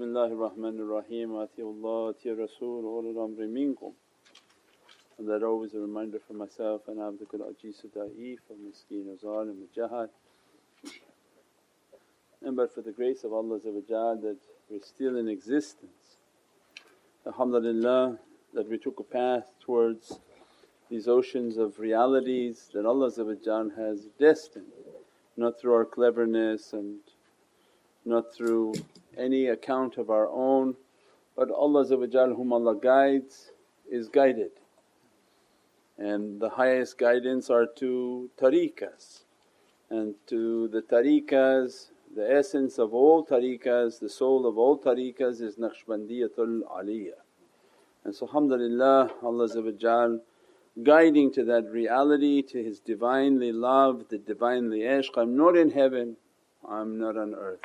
Bismillahir Rahmanir Rahim, Atiullah, Ati Rasul, ulul amri minkum. And that always a reminder for myself and abdukul ajizu da'if wa miskeen wa zalim wa jahad. And but for the grace of Allah that we're still in existence. Alhamdulillah that we took a path towards these oceans of realities that Allah has destined, not through our cleverness and not through any account of our own but Allah whom Allah guides is guided. And the highest guidance are to tariqas and to the tariqas the essence of all tariqas, the soul of all tariqas is Naqshbandiyatul Aliyah. And so alhamdulillah Allah guiding to that reality, to His Divinely love, the Divinely ishq. I'm not in heaven, I'm not on earth.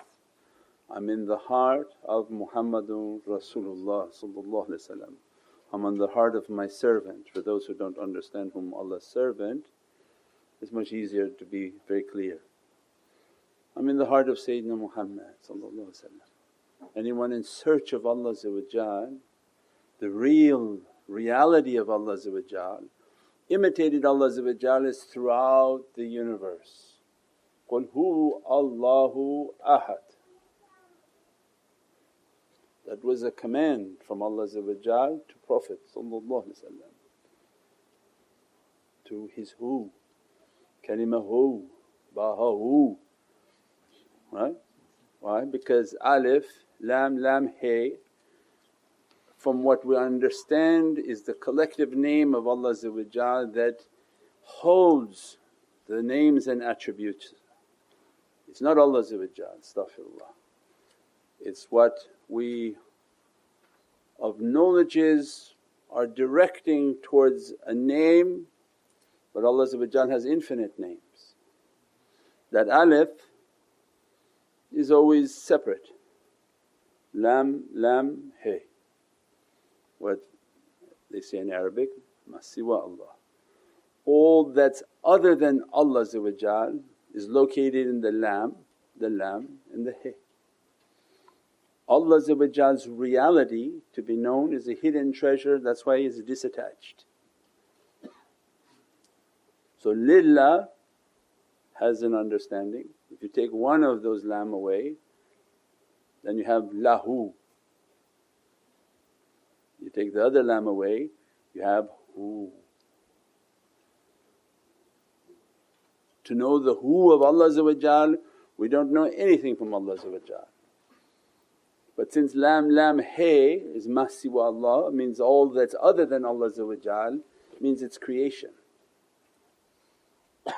I'm in the heart of Muhammadun Rasulullah I'm on the heart of my servant. For those who don't understand whom Allah's servant, it's much easier to be very clear. I'm in the heart of Sayyidina Muhammad Anyone in search of Allah the real reality of Allah imitated Allah is throughout the universe. Hu Allahu ahad that was a command from Allah to Prophet to his who, kalima hu, baha hu, right? Why? Because alif, lam, lam, hay from what we understand is the collective name of Allah that holds the names and attributes. It's not Allah astaghfirullah. It's what we of knowledges are directing towards a name but Allah has infinite names. That alif is always separate, lam, lam, hey. What they say in Arabic, masiwa Allah. All that's other than Allah is located in the lam, the lam and the hey. Allah's reality to be known is a hidden treasure that's why is disattached. So lillah has an understanding. If you take one of those lam away then you have lahu. You take the other lam away you have hu. To know the who of Allah we don't know anything from Allah but since lam lam hay is masiwa Allah means all that's other than Allah means it's creation.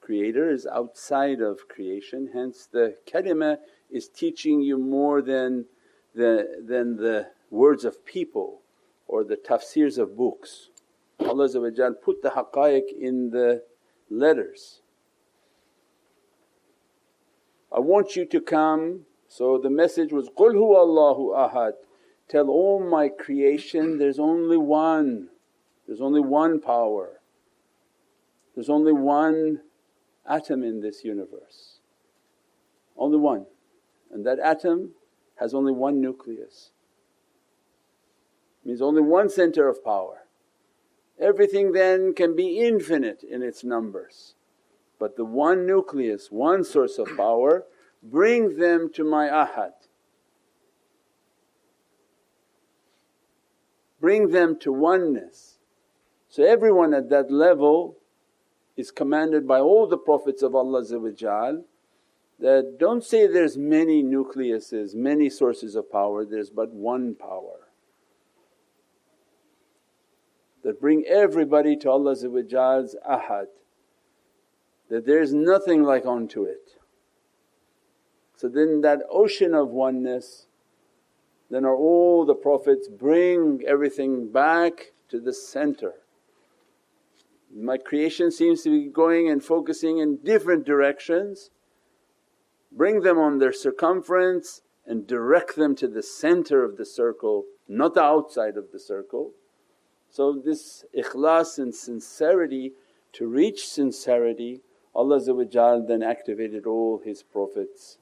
Creator is outside of creation hence the kalima is teaching you more than the, than the words of people or the tafsirs of books. Allah put the haqqaiq in the letters I want you to come. So the message was, Qul huwa Allahu ahad. Tell all my creation there's only one, there's only one power, there's only one atom in this universe, only one. And that atom has only one nucleus, means only one center of power. Everything then can be infinite in its numbers but the one nucleus, one source of power bring them to my ahad. Bring them to oneness. So everyone at that level is commanded by all the Prophets of Allah that don't say there's many nucleuses, many sources of power, there's but one power. That bring everybody to Allah's ahad that there's nothing like unto it. So then that ocean of oneness then are all the Prophets bring everything back to the center. My creation seems to be going and focusing in different directions, bring them on their circumference and direct them to the center of the circle, not the outside of the circle. So this ikhlas and sincerity, to reach sincerity Allah then activated all His Prophets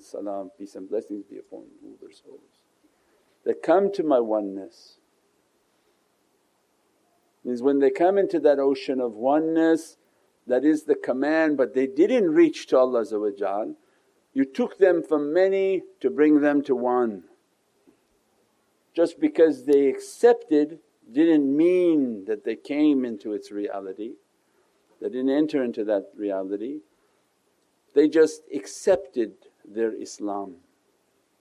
salam, peace and blessings be upon all their souls. That come to my oneness. Means when they come into that ocean of oneness, that is the command, but they didn't reach to Allah you took them from many to bring them to one. Just because they accepted didn't mean that they came into its reality, they didn't enter into that reality. They just accepted their Islam.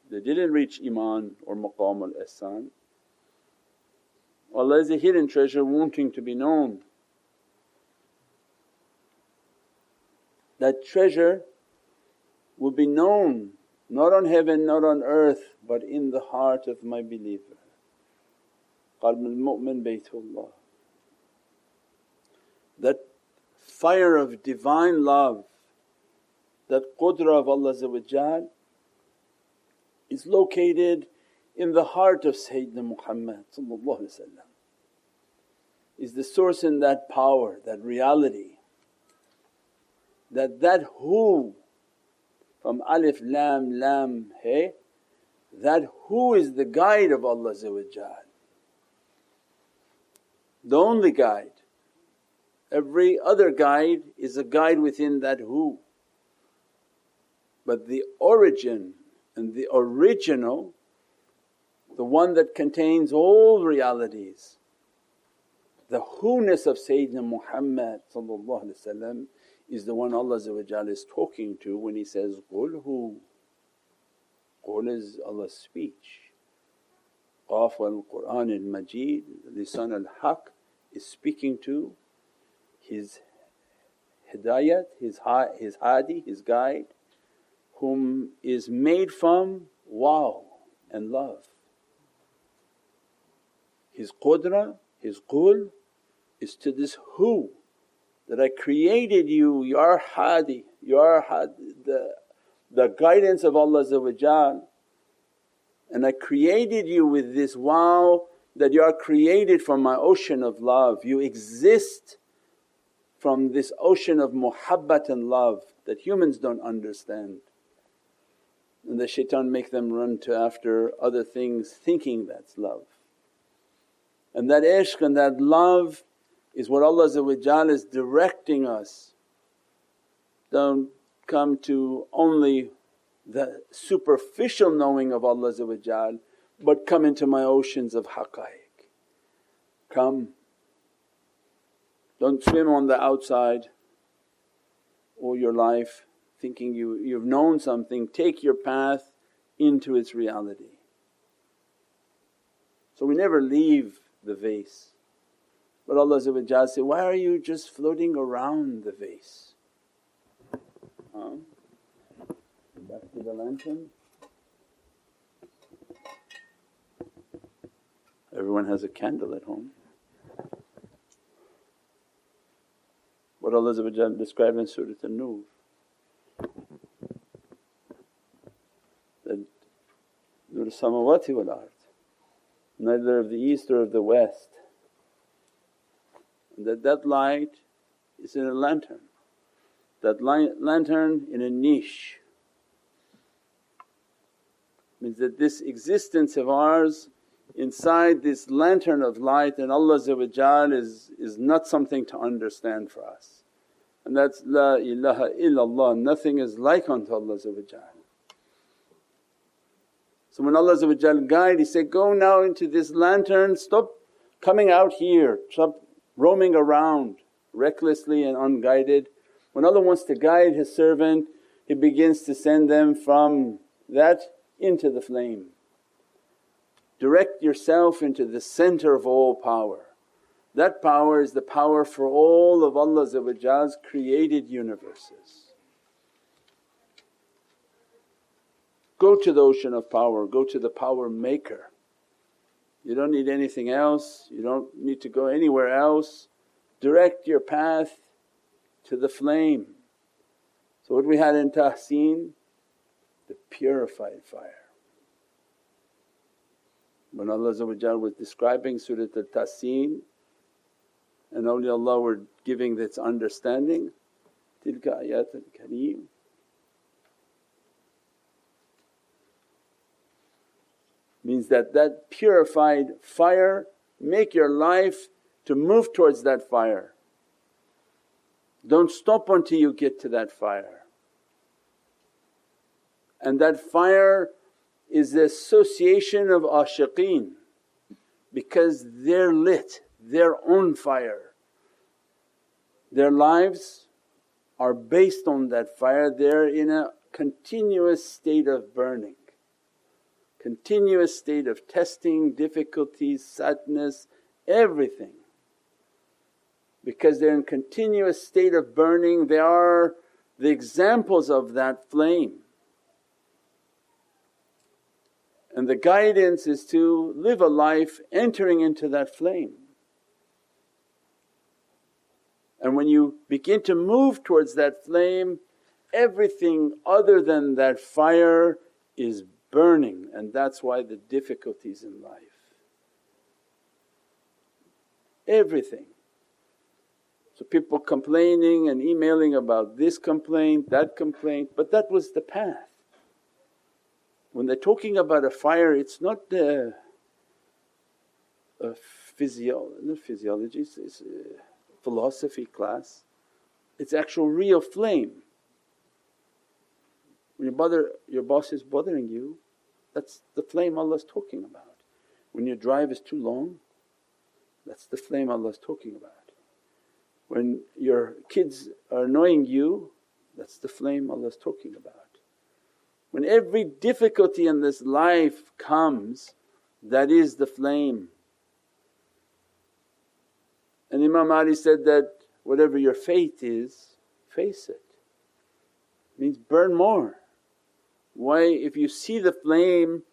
They didn't reach Iman or Maqam al Ihsan. Allah is a hidden treasure wanting to be known. That treasure will be known not on heaven, not on earth but in the heart of my believer. Qalb al-mu'min baytullah. That fire of divine love, that qudra of Allah is located in the heart of Sayyidina Muhammad is the source in that power, that reality. That that who from alif lam lam hey that who is the guide of Allah the only guide. Every other guide is a guide within that who. But the origin and the original, the one that contains all realities, the who-ness of Sayyidina Muhammad is the one Allah is talking to when He says, Qul hu. Qul is Allah's speech. Qaf wal Qur'an al Majid, lisan al Haq is speaking to his hidayat, his, his hadi, his guide, whom is made from waw and love. His qudra, his qul is to this who that I created you, you are hadi, you are hadi, the, the guidance of Allah and I created you with this waw that you are created from my ocean of love, you exist from this ocean of muhabbat and love that humans don't understand. And the shaitan make them run to after other things thinking that's love. And that ishq and that love is what Allah is directing us. Don't come to only the superficial knowing of Allah but come into my oceans of haqqaiq. Come. Don't swim on the outside all your life thinking you, you've known something, take your path into its reality. So we never leave the vase. But Allah said, Why are you just floating around the vase? Huh? Back to the lantern. Everyone has a candle at home. What Allah described in Surah An-Nur that Nur samawati wal ard, neither of the east or of the west. And that that light is in a lantern, that lantern in a niche means that this existence of ours inside this lantern of light and Allah is, is not something to understand for us. And that's, La ilaha illallah, nothing is like unto Allah So when Allah guide He said, go now into this lantern, stop coming out here, stop roaming around recklessly and unguided. When Allah wants to guide His servant He begins to send them from that into the flame. Direct yourself into the centre of all power. That power is the power for all of Allah's created universes. Go to the ocean of power, go to the power maker. You don't need anything else, you don't need to go anywhere else. Direct your path to the flame. So, what we had in Tahseen, the purified fire. When Allah was describing Surat al-Tahseen and allah were giving this understanding, tilka ayatul kareem. Means that that purified fire, make your life to move towards that fire. Don't stop until you get to that fire. And that fire is the association of ashiqeen because they're lit they're on fire. Their lives are based on that fire, they're in a continuous state of burning, continuous state of testing, difficulties, sadness, everything. Because they're in continuous state of burning, they are the examples of that flame. And the guidance is to live a life entering into that flame. And when you begin to move towards that flame, everything other than that fire is burning, and that's why the difficulties in life. Everything. So, people complaining and emailing about this complaint, that complaint, but that was the path. When they're talking about a fire, it's not the physio, not physiology, it's, it's uh, philosophy class, it's actual real flame. When your, bother, your boss is bothering you, that's the flame Allah's talking about. When your drive is too long, that's the flame Allah's talking about. When your kids are annoying you, that's the flame Allah's talking about. When every difficulty in this life comes, that is the flame. And Imam Ali said that, whatever your fate is, face it. Means burn more. Why, if you see the flame,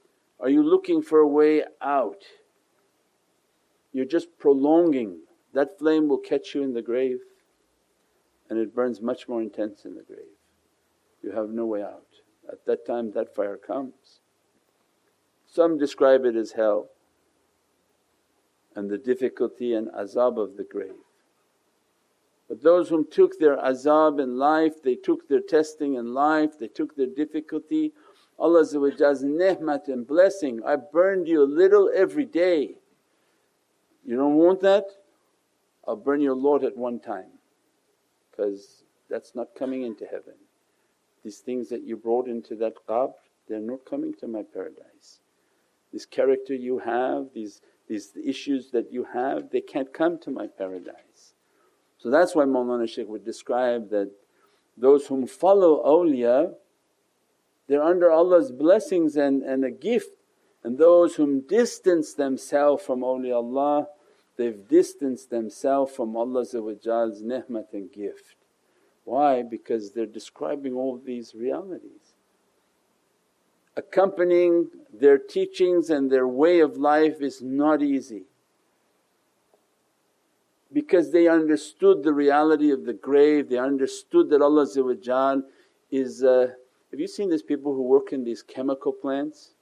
are you looking for a way out? You're just prolonging. That flame will catch you in the grave and it burns much more intense in the grave. You have no way out. At that time that fire comes. Some describe it as hell and the difficulty and azab of the grave. But those whom took their azab in life, they took their testing in life, they took their difficulty, Allah's ni'mat and blessing, I burned you a little every day. You don't want that? I'll burn your lot at one time because that's not coming into heaven. These things that you brought into that qabr, they're not coming to my paradise. This character you have, these, these issues that you have, they can't come to my paradise. So that's why Mawlana Shaykh would describe that those whom follow awliya, they're under Allah's blessings and, and a gift, and those whom distance themselves from awliyaullah, they've distanced themselves from Allah's ni'mat and gift. Why? Because they're describing all these realities. Accompanying their teachings and their way of life is not easy because they understood the reality of the grave, they understood that Allah is. Uh, have you seen these people who work in these chemical plants?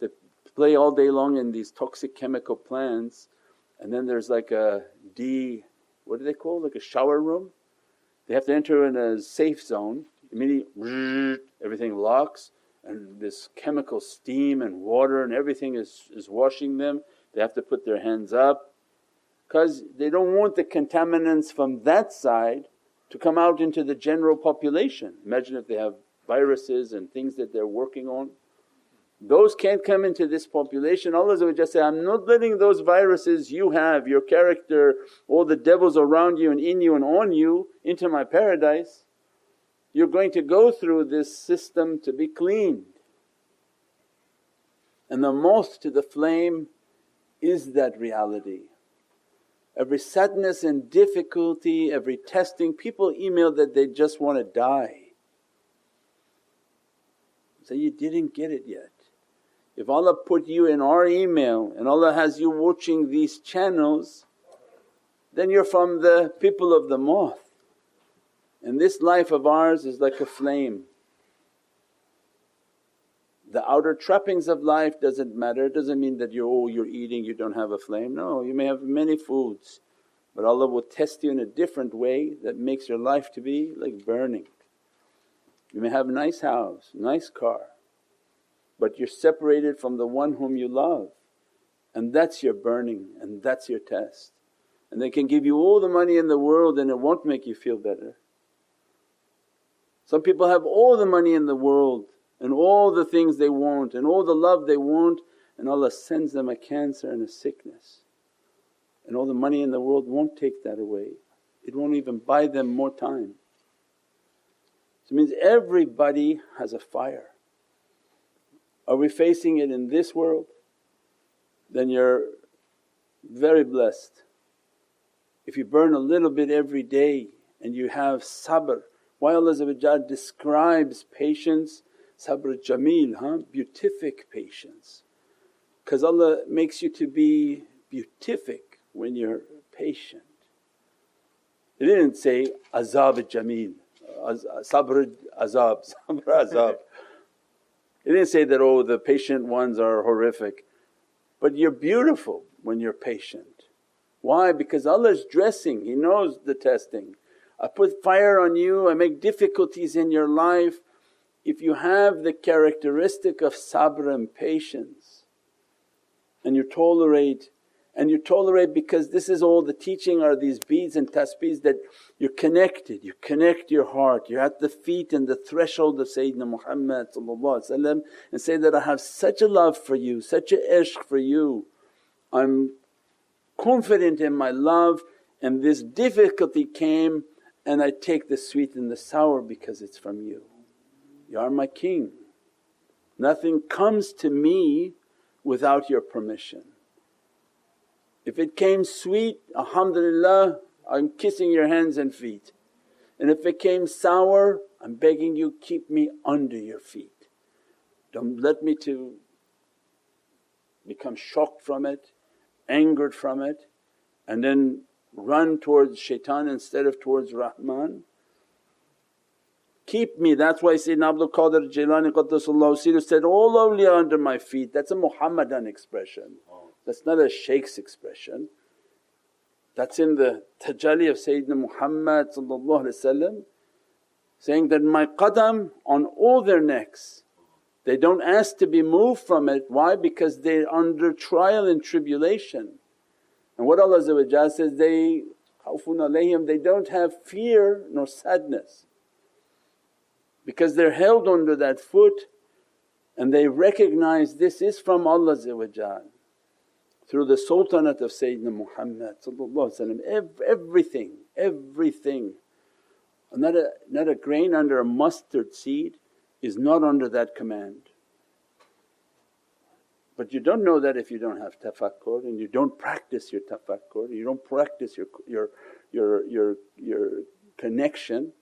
They play all day long in these toxic chemical plants, and then there's like a D, what do they call like a shower room? They have to enter in a safe zone, immediately everything locks and this chemical steam and water and everything is, is washing them. They have to put their hands up because they don't want the contaminants from that side to come out into the general population. Imagine if they have viruses and things that they're working on. Those can't come into this population. Allah say, I'm not letting those viruses you have, your character, all the devils around you and in you and on you into my paradise. You're going to go through this system to be cleaned. And the moth to the flame is that reality. Every sadness and difficulty, every testing, people email that they just want to die. Say, so you didn't get it yet. If Allah put you in our email and Allah has you watching these channels, then you're from the people of the moth. And this life of ours is like a flame. The outer trappings of life doesn't matter, it doesn't mean that you're, oh, you're eating, you don't have a flame. No, you may have many foods, but Allah will test you in a different way that makes your life to be like burning. You may have a nice house, nice car, but you're separated from the one whom you love and that's your burning and that's your test. And they can give you all the money in the world and it won't make you feel better. Some people have all the money in the world and all the things they want and all the love they want and Allah sends them a cancer and a sickness. And all the money in the world won't take that away, it won't even buy them more time. So it means everybody has a fire. Are we facing it in this world? Then you're very blessed. If you burn a little bit every day and you have sabr, why Allah describes patience, sabr jameel, huh? beatific patience. Because Allah makes you to be beatific when you're patient. He didn't say azab jameel, sabr azab, sabr azab. He didn't say that, oh the patient ones are horrific, but you're beautiful when you're patient. Why? Because Allah's dressing, He knows the testing. I put fire on you, I make difficulties in your life. If you have the characteristic of sabr and patience and you tolerate and you tolerate because this is all the teaching are these beads and tasbeehs that you're connected, you connect your heart, you're at the feet and the threshold of Sayyidina Muhammad and say that, I have such a love for you, such a ishq for you. I'm confident in my love and this difficulty came and I take the sweet and the sour because it's from you. You are my king. Nothing comes to me without your permission. If it came sweet, alhamdulillah, I'm kissing your hands and feet. And if it came sour, I'm begging you, keep me under your feet. Don't let me to become shocked from it, angered from it, and then run towards shaitan instead of towards Rahman. Keep me, that's why Sayyidina Abdul Qadir Jilani Qaddasallahu said, All awliya under my feet, that's a Muhammadan expression. That's not a shaykh's expression. That's in the tajalli of Sayyidina Muhammad saying that, my qadam on all their necks. They don't ask to be moved from it. Why? Because they're under trial and tribulation. And what Allah says, they khawfun alayhim, they don't have fear nor sadness because they're held under that foot and they recognize this is from Allah through the sultanate of Sayyidina Muhammad everything, everything. Not a, not a grain under a mustard seed is not under that command. But you don't know that if you don't have tafakkur and you don't practice your tafakkur, you don't practice your, your, your, your, your connection.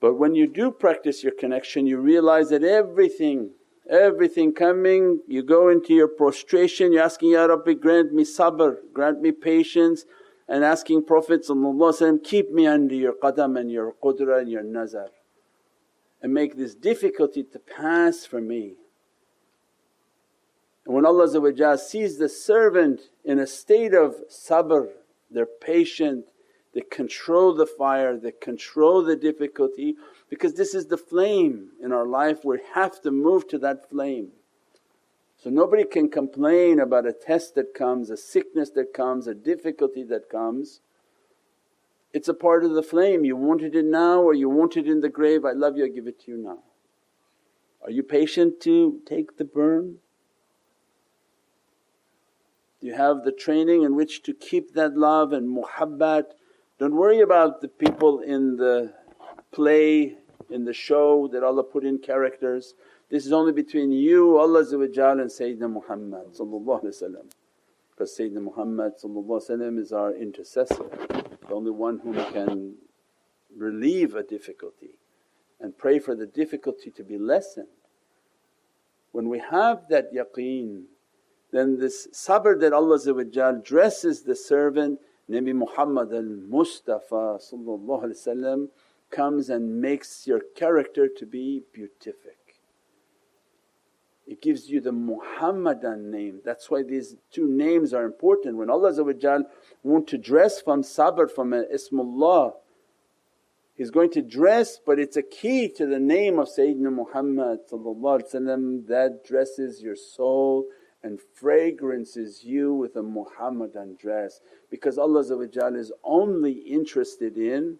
But when you do practice your connection you realize that everything everything coming, you go into your prostration, you're asking, Ya Rabbi grant me sabr, grant me patience and asking Prophet keep me under your qadam and your qudra and your nazar and make this difficulty to pass for me. And when Allah sees the servant in a state of sabr, they're patient, they control the fire, they control the difficulty because this is the flame in our life, we have to move to that flame. So nobody can complain about a test that comes, a sickness that comes, a difficulty that comes. It's a part of the flame, you wanted it now or you want it in the grave, I love you, I give it to you now. Are you patient to take the burn? You have the training in which to keep that love and muhabbat don't worry about the people in the play, in the show that Allah put in characters. This is only between you, Allah and Sayyidina Muhammad because Sayyidina Muhammad is our intercessor, the only one whom can relieve a difficulty and pray for the difficulty to be lessened. When we have that yaqeen then this sabr that Allah dresses the servant Nabi Muhammad al-Mustafa comes and makes your character to be beatific. It gives you the Muhammadan name. That's why these two names are important. When Allah want to dress from sabr from Ismullah, He's going to dress but it's a key to the name of Sayyidina Muhammad that dresses your soul and fragrances you with a Muhammadan dress because Allah is only interested in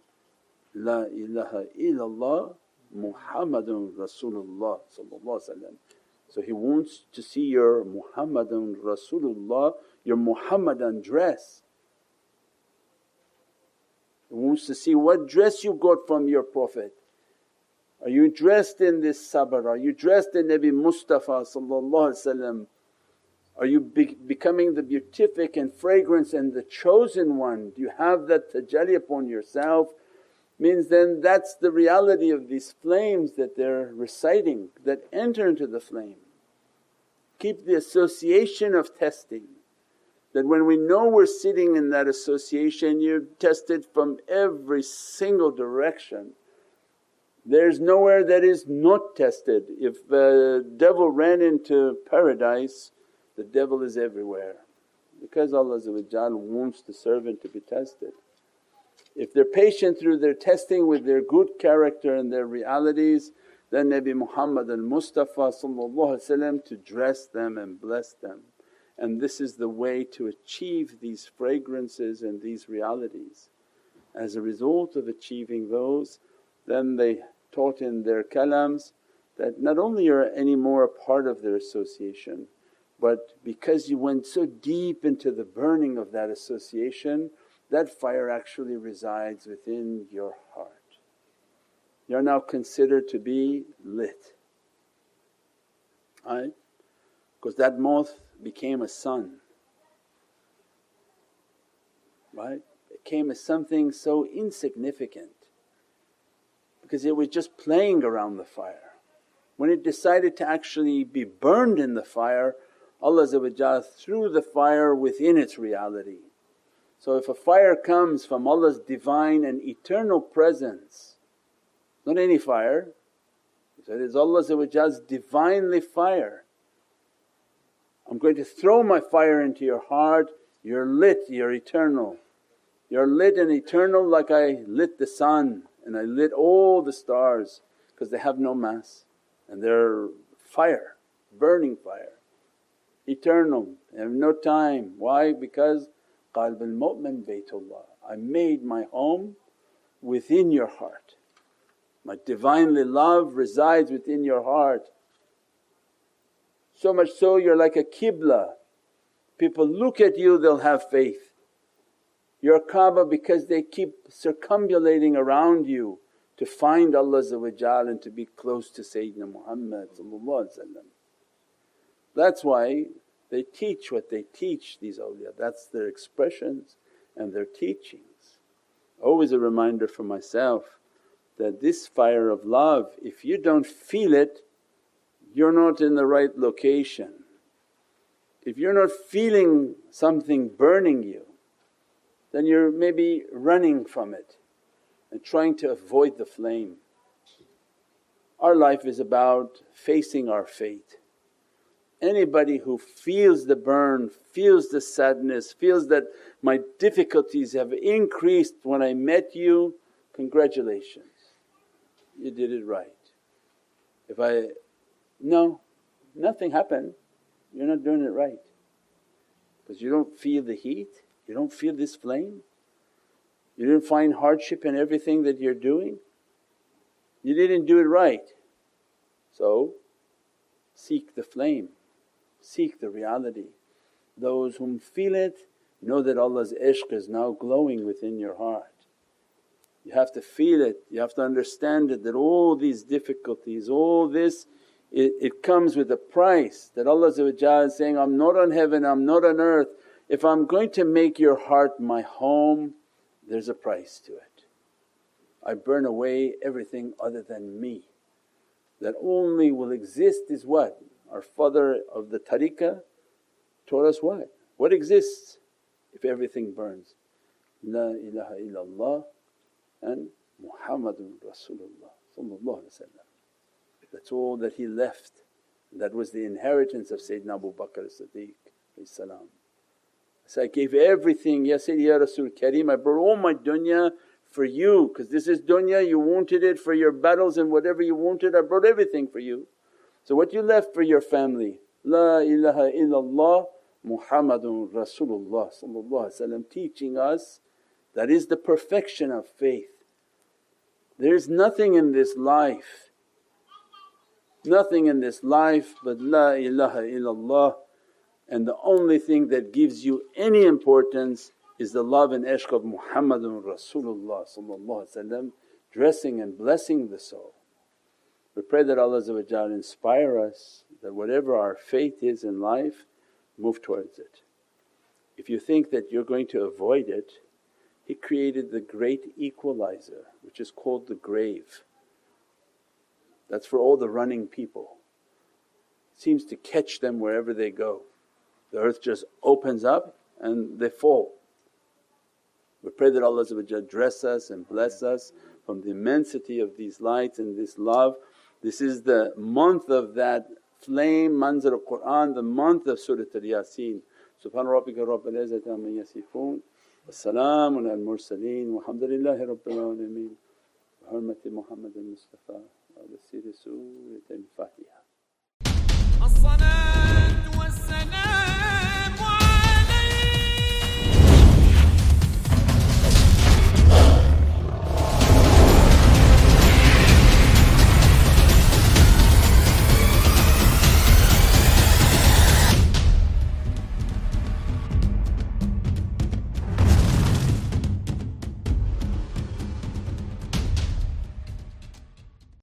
La ilaha illallah Muhammadun Rasulullah So He wants to see your Muhammadan Rasulullah, your Muhammadan dress. He wants to see what dress you got from your Prophet. Are you dressed in this sabr? Are you dressed in Nabi Mustafa Are you be- becoming the beatific and fragrance and the chosen one? Do you have that tajalli upon yourself? Means then that's the reality of these flames that they're reciting that enter into the flame. Keep the association of testing that when we know we're sitting in that association you're tested from every single direction. There's nowhere that is not tested. If the devil ran into paradise the devil is everywhere because Allah wants the servant to be tested. If they're patient through their testing with their good character and their realities then Nabi Muhammad and Mustafa to dress them and bless them. And this is the way to achieve these fragrances and these realities. As a result of achieving those then they taught in their kalams that not only you're any more a part of their association but because you went so deep into the burning of that association that fire actually resides within your heart. You're now considered to be lit, right? Because that moth became a sun, right? It came as something so insignificant because it was just playing around the fire. When it decided to actually be burned in the fire, Allah threw the fire within its reality so if a fire comes from Allah's Divine and Eternal Presence, not any fire, He said, it's Allah's Divinely fire. I'm going to throw my fire into your heart, you're lit, you're eternal. You're lit and eternal like I lit the sun and I lit all the stars because they have no mass and they're fire, burning fire, eternal, have no time. Why? Because qalb al-mu'min baytullah. I made my home within your heart. My Divinely love resides within your heart. So much so you're like a qibla. People look at you they'll have faith. You're Kaaba because they keep circumambulating around you to find Allah and to be close to Sayyidina Muhammad That's why they teach what they teach these awliya, that's their expressions and their teachings. Always a reminder for myself that this fire of love if you don't feel it you're not in the right location. If you're not feeling something burning you then you're maybe running from it and trying to avoid the flame. Our life is about facing our fate Anybody who feels the burn, feels the sadness, feels that my difficulties have increased when I met you, congratulations, you did it right. If I, no, nothing happened, you're not doing it right. Because you don't feel the heat, you don't feel this flame, you didn't find hardship in everything that you're doing, you didn't do it right. So seek the flame seek the reality. Those whom feel it know that Allah's ishq is now glowing within your heart. You have to feel it, you have to understand it that all these difficulties, all this it, it comes with a price that Allah is saying, I'm not on heaven, I'm not on earth. If I'm going to make your heart my home, there's a price to it. I burn away everything other than me. That only will exist is what? Our father of the tariqah taught us what? What exists if everything burns? La ilaha illallah and Muhammadun Rasulullah That's all that he left. That was the inheritance of Sayyidina Abu Bakr as-Siddiq. So I gave everything, Ya Sayyidi Ya Rasul Kareem, I brought all my dunya for you because this is dunya you wanted it for your battles and whatever you wanted I brought everything for you. So what you left for your family, La ilaha illallah Muhammadun Rasulullah teaching us that is the perfection of faith. There is nothing in this life, nothing in this life but La ilaha illallah and the only thing that gives you any importance is the love and ishq of Muhammadun Rasulullah dressing and blessing the soul. We pray that Allah inspire us that whatever our faith is in life move towards it. If you think that you're going to avoid it, He created the great equalizer which is called the grave. That's for all the running people, it seems to catch them wherever they go. The earth just opens up and they fall. We pray that Allah dress us and bless us from the immensity of these lights and this love. This is the month of that flame manzil al-Quran, the month of Surat al-Yasin. Subhana rabbika rabbil izzati amma yasifoon wa salaamun al mursaleen walhamdulillahi rabbil alameen bi hurmati Muhammad al-Mustafa wa ala Siri Surat al-Fatiha.